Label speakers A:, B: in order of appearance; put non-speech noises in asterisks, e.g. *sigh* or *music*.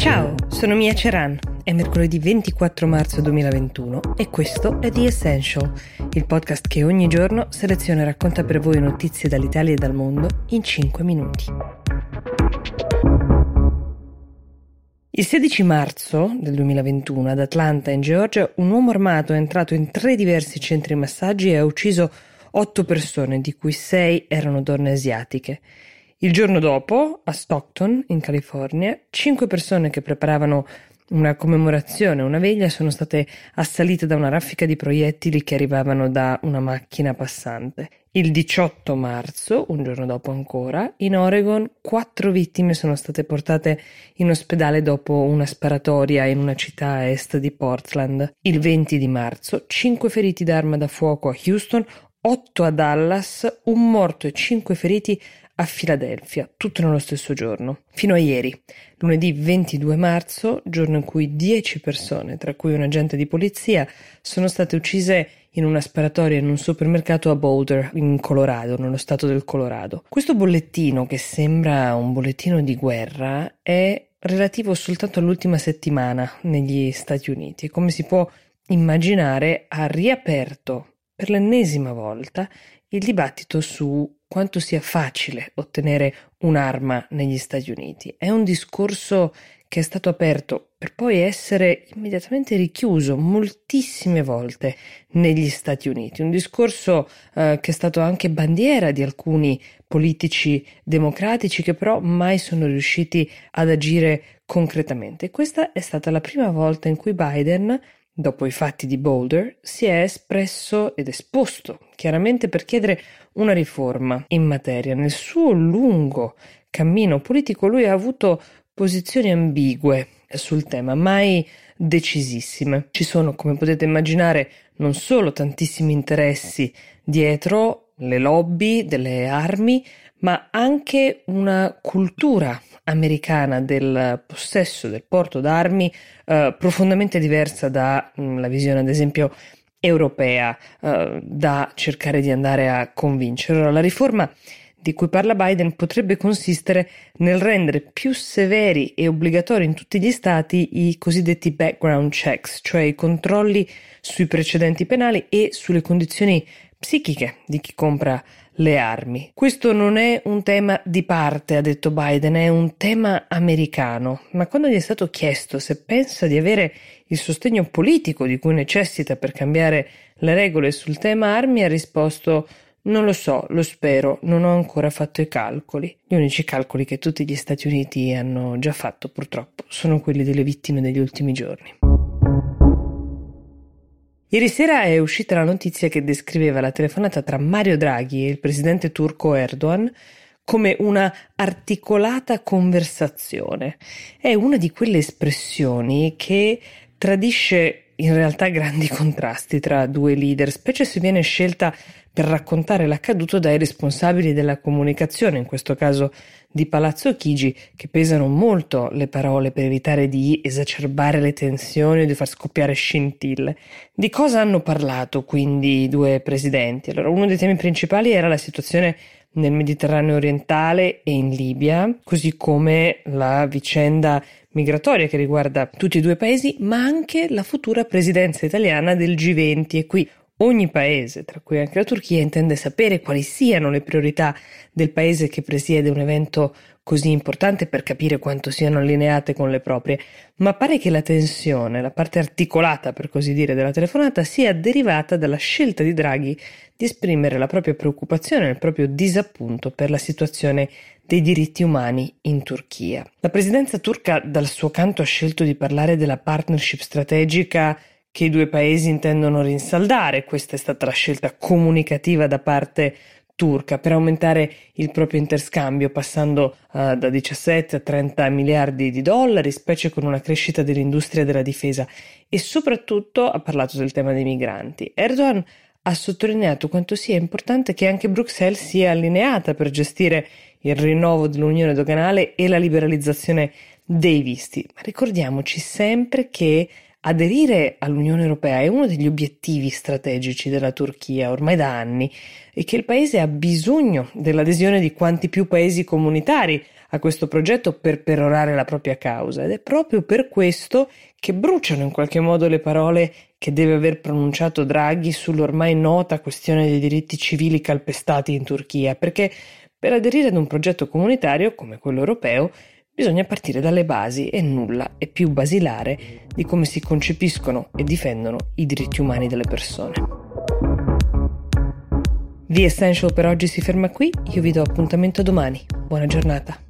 A: Ciao, sono Mia Ceran. È mercoledì 24 marzo 2021 e questo è The Essential, il podcast che ogni giorno seleziona e racconta per voi notizie dall'Italia e dal mondo in 5 minuti. Il 16 marzo del 2021 ad Atlanta, in Georgia, un uomo armato è entrato in tre diversi centri massaggi e ha ucciso otto persone, di cui sei erano donne asiatiche. Il giorno dopo, a Stockton, in California, cinque persone che preparavano una commemorazione, una veglia, sono state assalite da una raffica di proiettili che arrivavano da una macchina passante. Il 18 marzo, un giorno dopo ancora, in Oregon, quattro vittime sono state portate in ospedale dopo una sparatoria in una città a est di Portland. Il 20 di marzo, cinque feriti d'arma da fuoco a Houston, 8 a Dallas, un morto e 5 feriti a Filadelfia, tutto nello stesso giorno, fino a ieri, lunedì 22 marzo, giorno in cui 10 persone, tra cui un agente di polizia, sono state uccise in una sparatoria in un supermercato a Boulder, in Colorado, nello stato del Colorado. Questo bollettino, che sembra un bollettino di guerra, è relativo soltanto all'ultima settimana negli Stati Uniti come si può immaginare ha riaperto per l'ennesima volta il dibattito su quanto sia facile ottenere un'arma negli Stati Uniti. È un discorso che è stato aperto per poi essere immediatamente richiuso moltissime volte negli Stati Uniti, un discorso eh, che è stato anche bandiera di alcuni politici democratici che però mai sono riusciti ad agire concretamente. Questa è stata la prima volta in cui Biden dopo i fatti di Boulder, si è espresso ed esposto chiaramente per chiedere una riforma in materia. Nel suo lungo cammino politico lui ha avuto posizioni ambigue sul tema, mai decisissime. Ci sono, come potete immaginare, non solo tantissimi interessi dietro le lobby delle armi, ma anche una cultura americana del possesso del porto d'armi eh, profondamente diversa dalla mm, visione, ad esempio, europea eh, da cercare di andare a convincere. Allora, la riforma di cui parla Biden potrebbe consistere nel rendere più severi e obbligatori in tutti gli stati i cosiddetti background checks, cioè i controlli sui precedenti penali e sulle condizioni psichiche di chi compra le armi. Questo non è un tema di parte, ha detto Biden, è un tema americano, ma quando gli è stato chiesto se pensa di avere il sostegno politico di cui necessita per cambiare le regole sul tema armi, ha risposto non lo so, lo spero, non ho ancora fatto i calcoli. Gli unici calcoli che tutti gli Stati Uniti hanno già fatto, purtroppo, sono quelli delle vittime degli ultimi giorni. Ieri sera è uscita la notizia che descriveva la telefonata tra Mario Draghi e il presidente turco Erdogan come una articolata conversazione. È una di quelle espressioni che tradisce in realtà grandi *laughs* contrasti tra due leader, specie se viene scelta per raccontare l'accaduto dai responsabili della comunicazione, in questo caso di Palazzo Chigi, che pesano molto le parole per evitare di esacerbare le tensioni o di far scoppiare scintille. Di cosa hanno parlato quindi i due presidenti? Allora, uno dei temi principali era la situazione nel Mediterraneo orientale e in Libia, così come la vicenda migratoria che riguarda tutti e due i paesi, ma anche la futura presidenza italiana del G20 e qui Ogni paese, tra cui anche la Turchia, intende sapere quali siano le priorità del paese che presiede un evento così importante per capire quanto siano allineate con le proprie, ma pare che la tensione, la parte articolata per così dire della telefonata, sia derivata dalla scelta di Draghi di esprimere la propria preoccupazione, il proprio disappunto per la situazione dei diritti umani in Turchia. La presidenza turca dal suo canto ha scelto di parlare della partnership strategica che i due paesi intendono rinsaldare. Questa è stata la scelta comunicativa da parte turca per aumentare il proprio interscambio passando uh, da 17 a 30 miliardi di dollari, specie con una crescita dell'industria della difesa e soprattutto ha parlato del tema dei migranti. Erdogan ha sottolineato quanto sia importante che anche Bruxelles sia allineata per gestire il rinnovo dell'unione doganale e la liberalizzazione dei visti. Ma ricordiamoci sempre che aderire all'Unione Europea è uno degli obiettivi strategici della Turchia ormai da anni e che il paese ha bisogno dell'adesione di quanti più paesi comunitari a questo progetto per perorare la propria causa. Ed è proprio per questo che bruciano in qualche modo le parole che deve aver pronunciato Draghi sull'ormai nota questione dei diritti civili calpestati in Turchia, perché per aderire ad un progetto comunitario come quello europeo bisogna partire dalle basi e nulla è più basilare di come si concepiscono e difendono i diritti umani delle persone. The Essential per oggi si ferma qui, io vi do appuntamento domani. Buona giornata.